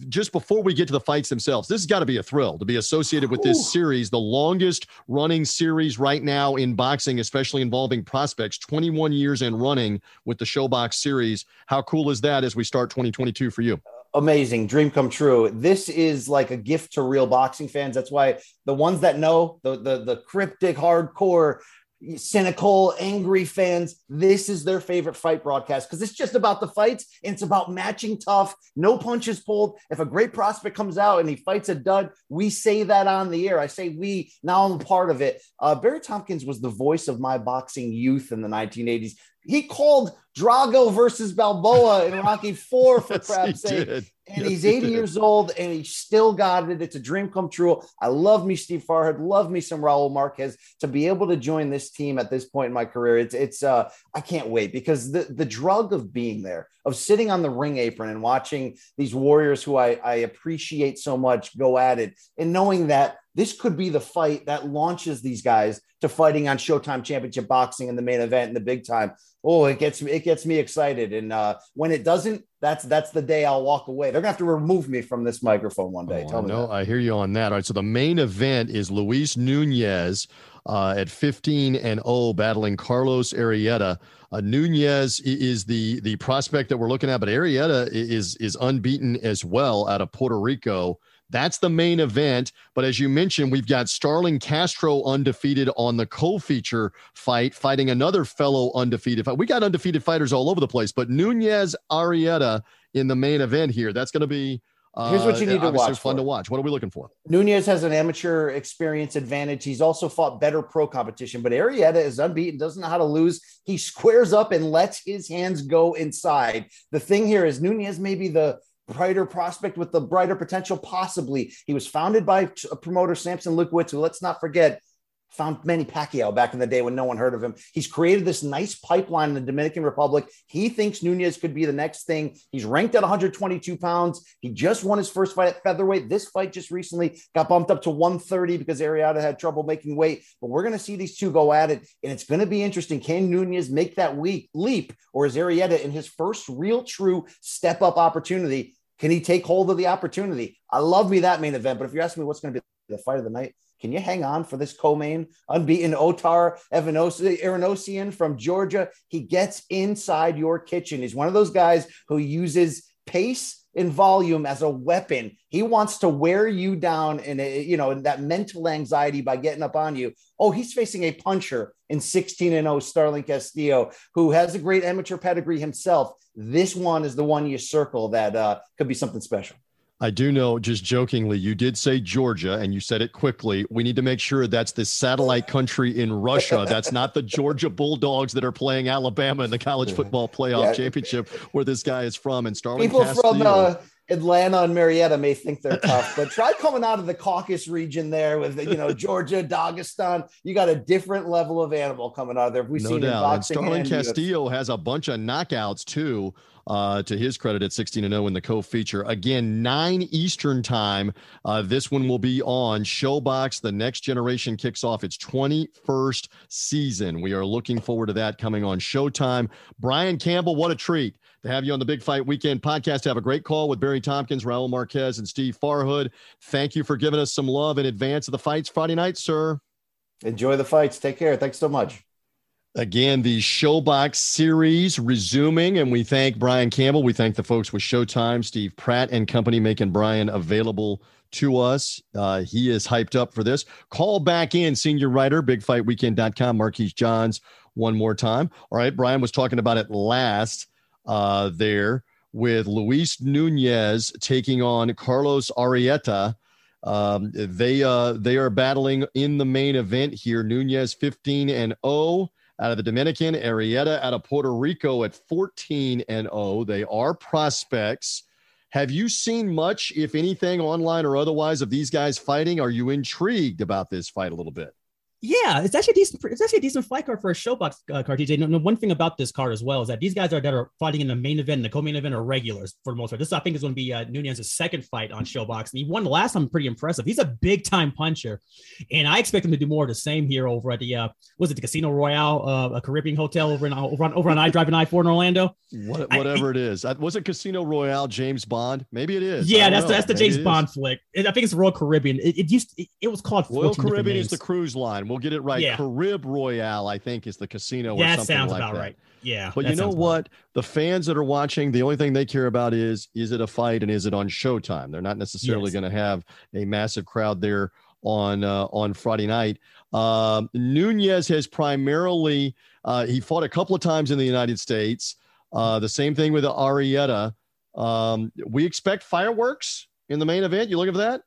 just before we get to the fights themselves, this has got to be a thrill to be associated with this Ooh. series, the longest running series right now in boxing, especially involving prospects, 21 years and running with the ShoBox series. How cool is that as we start 2022 for you? amazing dream come true this is like a gift to real boxing fans that's why the ones that know the the, the cryptic hardcore cynical angry fans this is their favorite fight broadcast because it's just about the fights and it's about matching tough no punches pulled if a great prospect comes out and he fights a dud we say that on the air i say we now i'm part of it uh, barry tompkins was the voice of my boxing youth in the 1980s he called Drago versus Balboa in Rocky Four for yes, crap's sake. Did. And yes, he's 80 years old and he still got it. It's a dream come true. I love me Steve Farhood, love me some Raul Marquez to be able to join this team at this point in my career. It's it's uh I can't wait because the the drug of being there, of sitting on the ring apron and watching these warriors who I, I appreciate so much go at it and knowing that this could be the fight that launches these guys to fighting on Showtime Championship Boxing in the main event in the big time. Oh, it gets me it gets me excited. And uh, when it doesn't, that's that's the day I'll walk away. They're gonna have to remove me from this microphone one day. Oh, Tell I me. No, I hear you on that. All right. So the main event is Luis Nunez uh, at 15 and 0, battling Carlos Arrieta. Uh, Nunez is the the prospect that we're looking at, but Arrieta is is unbeaten as well out of Puerto Rico. That's the main event. But as you mentioned, we've got Starling Castro undefeated on the co feature fight, fighting another fellow undefeated fight. We got undefeated fighters all over the place, but Nunez Arrieta in the main event here. That's going to be. Uh, Here's what you need to watch. Fun for. to watch. What are we looking for? Nunez has an amateur experience advantage. He's also fought better pro competition, but Arrieta is unbeaten, doesn't know how to lose. He squares up and lets his hands go inside. The thing here is Nunez may be the brighter prospect with the brighter potential, possibly. He was founded by promoter Sampson Lewkowicz, who let's not forget found Manny Pacquiao back in the day when no one heard of him. He's created this nice pipeline in the Dominican Republic. He thinks Nunez could be the next thing. He's ranked at 122 pounds. He just won his first fight at featherweight. This fight just recently got bumped up to 130 because Arrieta had trouble making weight. But we're going to see these two go at it, and it's going to be interesting. Can Nunez make that week leap, or is Arrieta in his first real, true step up opportunity? Can he take hold of the opportunity? I love me that main event, but if you're asking me what's going to be the fight of the night, can you hang on for this co-main unbeaten Otar Eranosyan from Georgia? He gets inside your kitchen. He's one of those guys who uses pace in volume as a weapon. He wants to wear you down and you know that mental anxiety by getting up on you. Oh, he's facing a puncher in 16 and 0 Starling Castillo who has a great amateur pedigree himself. This one is the one you circle that uh, could be something special. I do know, just jokingly, you did say Georgia and you said it quickly. We need to make sure that's the satellite country in Russia. That's not the Georgia Bulldogs that are playing Alabama in the college football playoff yeah. championship where this guy is from. And Starling People Castillo, from uh, Atlanta and Marietta may think they're tough, but try coming out of the Caucasus region there with you know Georgia, Dagestan. You got a different level of animal coming out of there. We've no seen doubt. and Starling and Castillo has a bunch of knockouts too. Uh, to his credit at 16 and 0 in the co-feature. Again, 9 Eastern time. Uh, this one will be on ShoBox. The next generation kicks off its 21st season. We are looking forward to that coming on Showtime. Brian Campbell, what a treat to have you on the Big Fight Weekend podcast. Have a great call with Barry Tompkins, Raul Marquez, and Steve Farhood. Thank you for giving us some love in advance of the fights Friday night, sir. Enjoy the fights. Take care. Thanks so much. Again, the Showbox series resuming, and we thank Brian Campbell. We thank the folks with Showtime, Steve Pratt and company, making Brian available to us. Uh, he is hyped up for this. Call back in, senior writer, bigfightweekend.com, Marquise Johns, one more time. All right, Brian was talking about it last uh, there with Luis Nunez taking on Carlos Arrieta. Um, they uh, they are battling in the main event here. Nunez 15 and 0 out of the Dominican, Arrieta out of Puerto Rico at 14 and 0. They are prospects. Have you seen much, if anything, online or otherwise, of these guys fighting? Are you intrigued about this fight a little bit? Yeah, it's actually a decent. It's actually a decent fight card for a ShoBox uh, card. TJ. No, no, one thing about this card as well is that these guys are that are fighting in the main event, and the co-main event are regulars for the most part. This I think is going to be uh, Nunez's second fight on ShoBox, and he won the last time. Pretty impressive. He's a big time puncher, and I expect him to do more of the same here over at the uh, was it the Casino Royale, uh, a Caribbean hotel over in over on over on I Drive and I four in Orlando. What, whatever I, it is, was it Casino Royale James Bond? Maybe it is. Yeah, that's the, that's the Maybe James Bond flick. I think it's Royal Caribbean. It, it used it, it, was called Royal Caribbean is the cruise line. We'll get it right. Yeah. Caribe Royale, I think, is the casino. That sounds like about that. right. Yeah. But you know what? The fans that are watching, the only thing they care about is is it a fight and is it on Showtime? They're not necessarily yes. going to have a massive crowd there on uh, on Friday night. Um, Nunez has primarily uh, he fought a couple of times in the United States. Uh, the same thing with Arrieta. Um, we expect fireworks in the main event. You looking for that?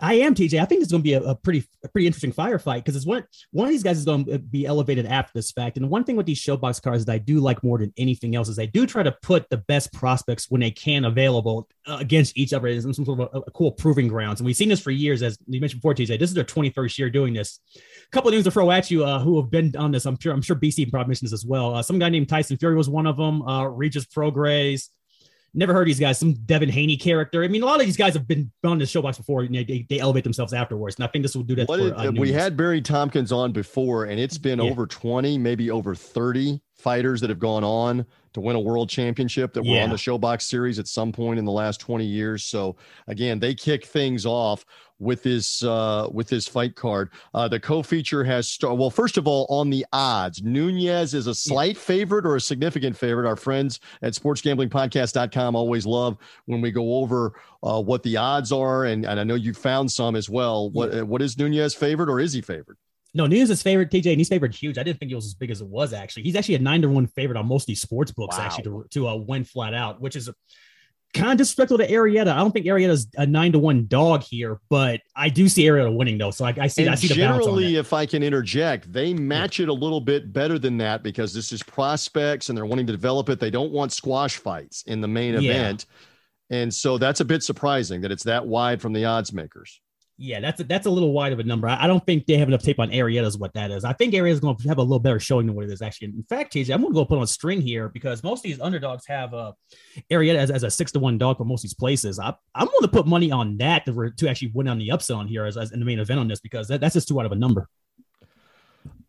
I am TJ. I think it's going to be a, a, pretty a pretty interesting firefight because it's one one of these guys is going to be elevated after this fact. And one thing with these ShoBox cards that I do like more than anything else is they do try to put the best prospects when they can available uh, against each other in some sort of a, a, cool proving grounds. And we've seen this for years, as you mentioned before, TJ. This is their 21st year doing this. A couple of names to throw at you uh, who have been on this. I'm sure I'm sure BC probably mentioned this as well. Uh, some guy named Tyson Fury was one of them. Uh, Regis Prograis. Never heard these guys. Some Devin Haney character. I mean, a lot of these guys have been on the ShoBox before. And they, they elevate themselves afterwards, and I think this will do that. For, uh, we had Barry Tompkins on before, and it's been yeah. over twenty, maybe over thirty fighters that have gone on to win a world championship that were on the ShoBox series at some point in the last 20 years. So again, they kick things off with this uh, with this fight card. Uh, the co-feature has star- well, first of all, on the odds, Nunez is a slight favorite or a significant favorite. Our friends at sportsgamblingpodcast.com always love when we go over uh, what the odds are, and, and I know you found some as well. What what is Nunez favorite or is he favored? No, is favorite, TJ, and he's favored huge. I didn't think it was as big as it was actually. He's actually a nine to one favorite on most of these sports books wow. actually to, to uh, win flat out, which is kind of disrespectful to Arrieta. I don't think Arrieta's a nine to one dog here, but I do see Arrieta winning though. So I, I see. And I see generally, if I can interject, they match yeah. it a little bit better than that because this is prospects and they're wanting to develop it. They don't want squash fights in the main yeah. event, and so that's a bit surprising that it's that wide from the odds makers. Yeah, that's a, that's a little wide of a number. I, I don't think they have enough tape on Arrieta is what that is. I think Arrieta is going to have a little better showing than what it is actually. In fact, TJ, I'm going to go put on a string here because most of these underdogs have uh, Arrieta as, as a six to one dog for most of these places. I, I'm going to put money on that to, to actually win on the upset on here as, as in the main event on this because that, that's just too out of a number.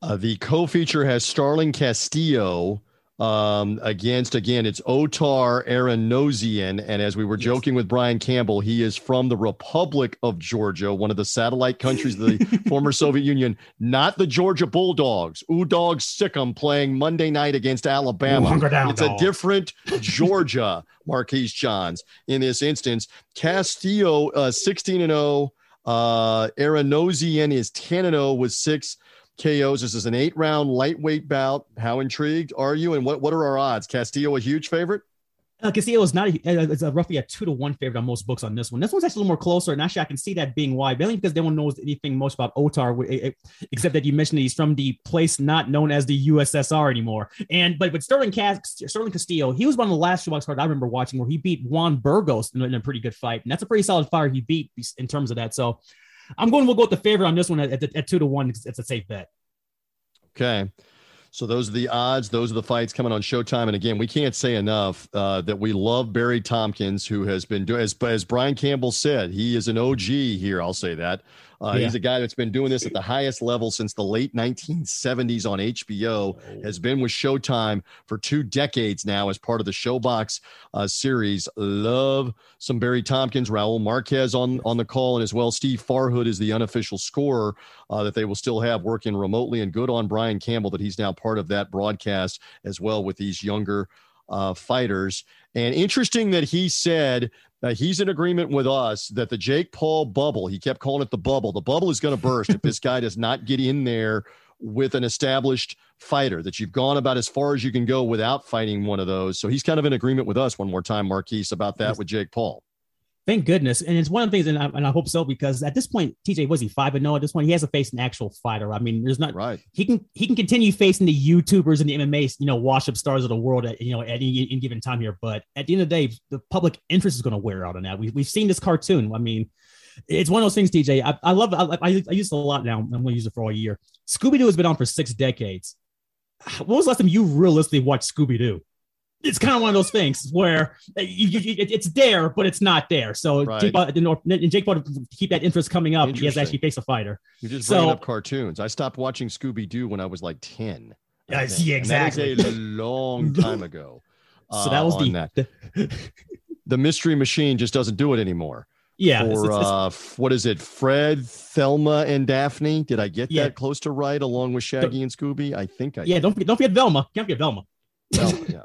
Uh, the co-feature has Starling Castillo um, against again it's Otar Eranosyan, and as we were joking with Brian Campbell, he is from the Republic of Georgia, one of the satellite countries of the former Soviet Union, not the Georgia Bulldogs. Udog Sikkim playing Monday night against Alabama. Down, it's dog. a different Georgia, Marquise Johns in this instance. Castillo, uh, 16 and 0. Uh, Eranosyan is 10 and 0 with six KOs. This is an eight round lightweight bout. How intrigued are you? And what, what are our odds? Castillo, a huge favorite? Uh, Castillo is not a, uh, it's a roughly a two to one favorite on most books on this one. This one's actually a little more closer, and actually I can see that being wide, mainly because no one knows anything most about Otar, except that you mentioned that he's from the place not known as the USSR anymore. And but with Starling Cast, Starling Castillo, he was one of the last ShoBox cards I remember watching where he beat Juan Burgos in, in, a pretty good fight, and that's a pretty solid fight he beat in terms of that. So I'm going. We'll go with the favorite on this one at, at, at two to one. It's, a safe bet. Okay. So those are the odds. Those are the fights coming on Showtime. And again, we can't say enough uh, that we love Barry Tompkins, who has been doing, as, as Brian Campbell said, he is an OG here. I'll say that. Uh, yeah. He's a guy that's been doing this at the highest level since the late 1970s on HBO, has been with Showtime for two decades now as part of the ShoBox uh, series. Love some Barry Tompkins, Raul Marquez on, on the call, and as well, Steve Farhood is the unofficial scorer uh, that they will still have working remotely. And good on Brian Campbell that he's now part of that broadcast as well with these younger uh, fighters. And interesting that he said that he's in agreement with us that the Jake Paul bubble, he kept calling it the bubble, the bubble is going to burst if this guy does not get in there with an established fighter, that you've gone about as far as you can go without fighting one of those. So he's kind of in agreement with us one more time, Marquise, about that with Jake Paul. Thank goodness. And it's one of the things, and I, and I hope so, because at this point, TJ was he five and no at this point. He has to face an actual fighter. I mean, there's not right. He can he can continue facing the YouTubers and the MMA, you know, wash up stars of the world at you know at any, any given time here. But at the end of the day, the public interest is going to wear out on that. We, we've seen this cartoon. I mean, it's one of those things, TJ. I, I love I, I, use it a lot now. I'm going to use it for all year. Scooby Doo has been on for six decades. When was the last time you realistically watched Scooby Doo? It's kind of one of those things where you, you, it's there, but it's not there. So right. Jake, and Jake Paul to keep that interest coming up, he has actually faced a fighter. You're just bringing up cartoons. I stopped watching Scooby Doo when I was like ten. Yeah, yeah exactly. a long time ago. so that was uh, the, that. the mystery machine just doesn't do it anymore. Yeah. It's, uh, what is it? Fred, Thelma, and Daphne. Did I get yeah. that close to right along with Shaggy and Scooby? I think I. Yeah. Did. Don't forget, don't forget Velma. Can't forget Velma. Velma yeah.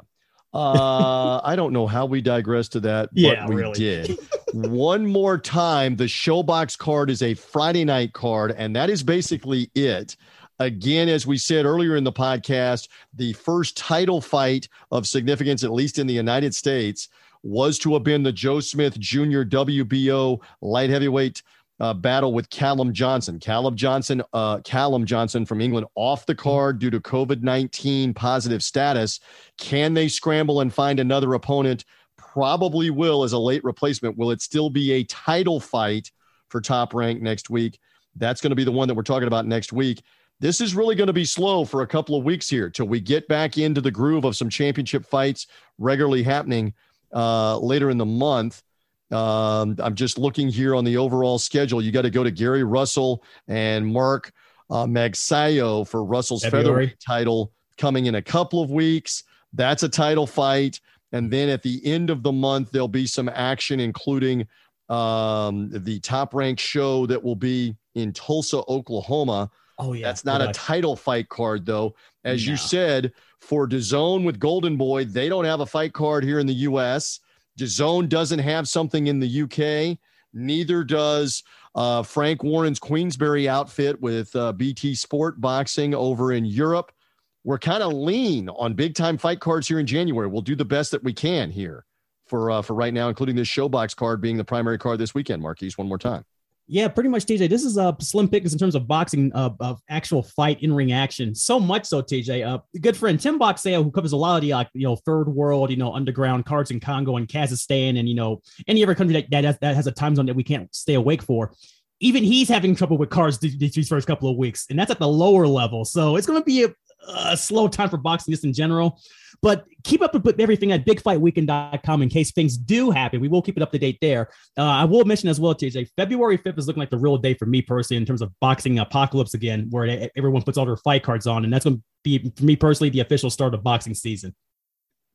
Uh, I don't know how we digressed to that, but yeah, we really. did. One more time, the ShoBox card is a Friday night card, and that is basically it. Again, as we said earlier in the podcast, the first title fight of significance, at least in the United States, was to have been the Joe Smith Jr. WBO light heavyweight uh, battle with Callum Johnson. Callum Johnson, uh, Callum Johnson from England off the card due to COVID 19 positive status. Can they scramble and find another opponent? Probably will as a late replacement. Will it still be a title fight for top rank next week? That's going to be the one that we're talking about next week. This is really going to be slow for a couple of weeks here till we get back into the groove of some championship fights regularly happening uh, later in the month. Um, I'm just looking here on the overall schedule. You got to go to Gary Russell and Mark uh, Magsayo for Russell's February. featherweight title coming in a couple of weeks. That's a title fight. And then at the end of the month, there'll be some action, including um, the top ranked show that will be in Tulsa, Oklahoma. Oh, yeah. That's not a title fight card, though. As no. you said, for DAZN with Golden Boy, they don't have a fight card here in the U.S. DAZN doesn't have something in the UK. Neither does uh, Frank Warren's Queensberry outfit with uh, BT Sport Boxing over in Europe. We're kind of lean on big time fight cards here in January. We'll do the best that we can here for uh, for right now, including this ShoBox card being the primary card this weekend. Marquise, one more time. Yeah, pretty much, TJ. This is a uh, slim pickings in terms of boxing uh, of actual fight in ring action. So much so, TJ. Uh, good friend Tim Boxeo, who covers a lot of the like you know third world, you know underground cards in Congo and Kazakhstan, and you know any other country that that has, that has a time zone that we can't stay awake for. Even he's having trouble with cards these first couple of weeks, and that's at the lower level. So it's going to be a, a slow time for boxing just in general. But keep up with everything at bigfightweekend.com in case things do happen. We will keep it up to date there. Uh, I will mention as well, TJ, February 5th is looking like the real day for me personally in terms of boxing apocalypse again, where everyone puts all their fight cards on. And that's going to be, for me personally, the official start of boxing season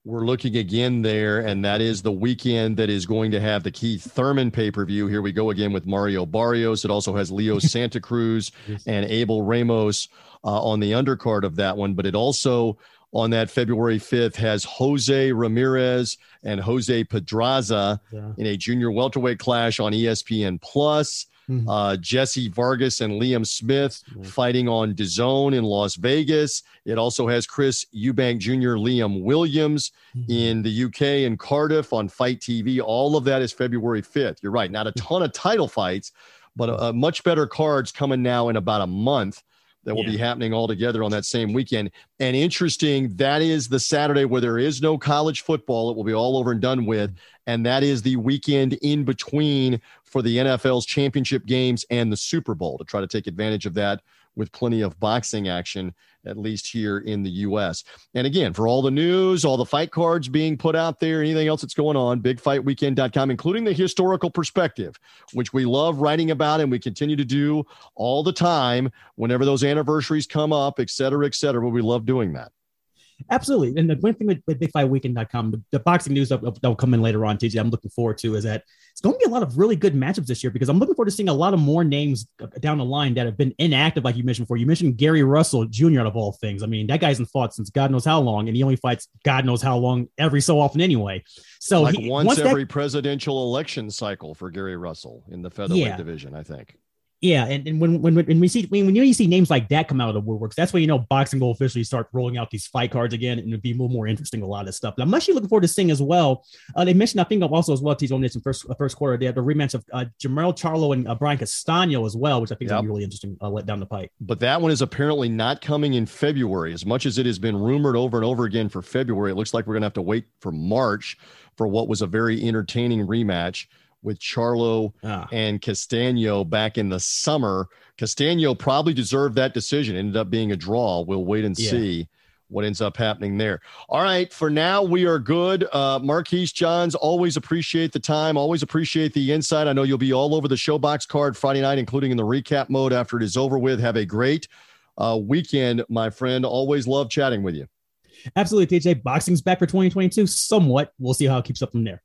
we're looking again there, and that is the weekend that is going to have the Keith Thurman pay per view. Here we go again with Mario Barrios. It also has Leo Santa Cruz and Abel Ramos uh, on the undercard of that one, but it also on that February 5th has Jose Ramirez and Jose Pedraza yeah. in a junior welterweight clash on ESPN Plus. Mm-hmm. Uh, Jesse Vargas and Liam Smith mm-hmm. fighting on DAZN in Las Vegas. It also has Chris Eubank Jr., Liam Williams mm-hmm. in the UK and Cardiff on Fight TV. All of that is February 5th. You're right. Not a ton of title fights, but a much better cards coming now in about a month that will yeah. be happening all together on that same weekend. And interesting, that is the Saturday where there is no college football. It will be all over and done with. And that is the weekend in between for the NFL's championship games and the Super Bowl to try to take advantage of that with plenty of boxing action, at least here in the U.S. And again, for all the news, all the fight cards being put out there, anything else that's going on, bigfightweekend.com, including the historical perspective, which we love writing about and we continue to do all the time whenever those anniversaries come up, et cetera, et cetera. But We love doing that. Absolutely. And the one thing with, with BigFightWeekend.com, the, the boxing news that, will come in later on, TJ, I'm looking forward to is that it's going to be a lot of really good matchups this year because I'm looking forward to seeing a lot of more names down the line that have been inactive, like you mentioned before. You mentioned Gary Russell Jr. out of all things. I mean, that guy's in fought since God knows how long, and he only fights God knows how long every so often anyway. So like he, once, once every that, presidential election cycle for Gary Russell in the featherweight yeah. division, I think. Yeah, and, and when, when when we see when, when you see names like that come out of the woodworks, that's when you know boxing will officially start rolling out these fight cards again, and it'll be a little more interesting. A lot of stuff. But I'm actually looking forward to seeing as well. Uh, they mentioned I think also as well. Tease on this in first uh, first quarter. They have the rematch of uh, Jermell Charlo and uh, Brian Castano as well, which I think yep. is really interesting. Uh, let down the pipe. But that one is apparently not coming in February, as much as it has been rumored over and over again for February. It looks like we're gonna have to wait for March for what was a very entertaining rematch with Charlo ah. and Castano back in the summer. Castano probably deserved that decision. Ended up being a draw. We'll wait and yeah. see what ends up happening there. All right, for now we are good. Uh, Marquise Johns, always appreciate the time. Always appreciate the insight. I know you'll be all over the ShoBox card Friday night, including in the recap mode after it is over with. Have a great uh, weekend, my friend. Always love chatting with you. Absolutely, TJ. Boxing's back for 2022. Somewhat. We'll see how it keeps up from there.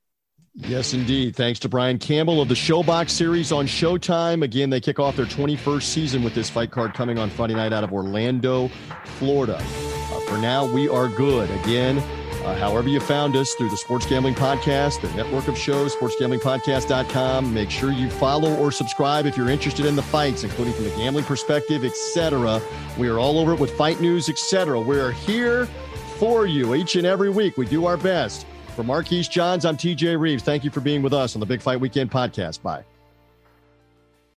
Yes, indeed. Thanks to Brian Campbell of the ShoBox series on Showtime. Again, they kick off their 21st season with this fight card coming on Friday night out of Orlando, Florida. Uh, for now, we are good. Again, uh, however you found us through the Sports Gambling Podcast, the network of shows, sportsgamblingpodcast.com. Make sure you follow or subscribe if you're interested in the fights, including from the gambling perspective, etc. We are all over it with fight news, etc. We are here for you each and every week. We do our best. For Marquise Johns, I'm TJ Reeves. Thank you for being with us on the Big Fight Weekend podcast. Bye.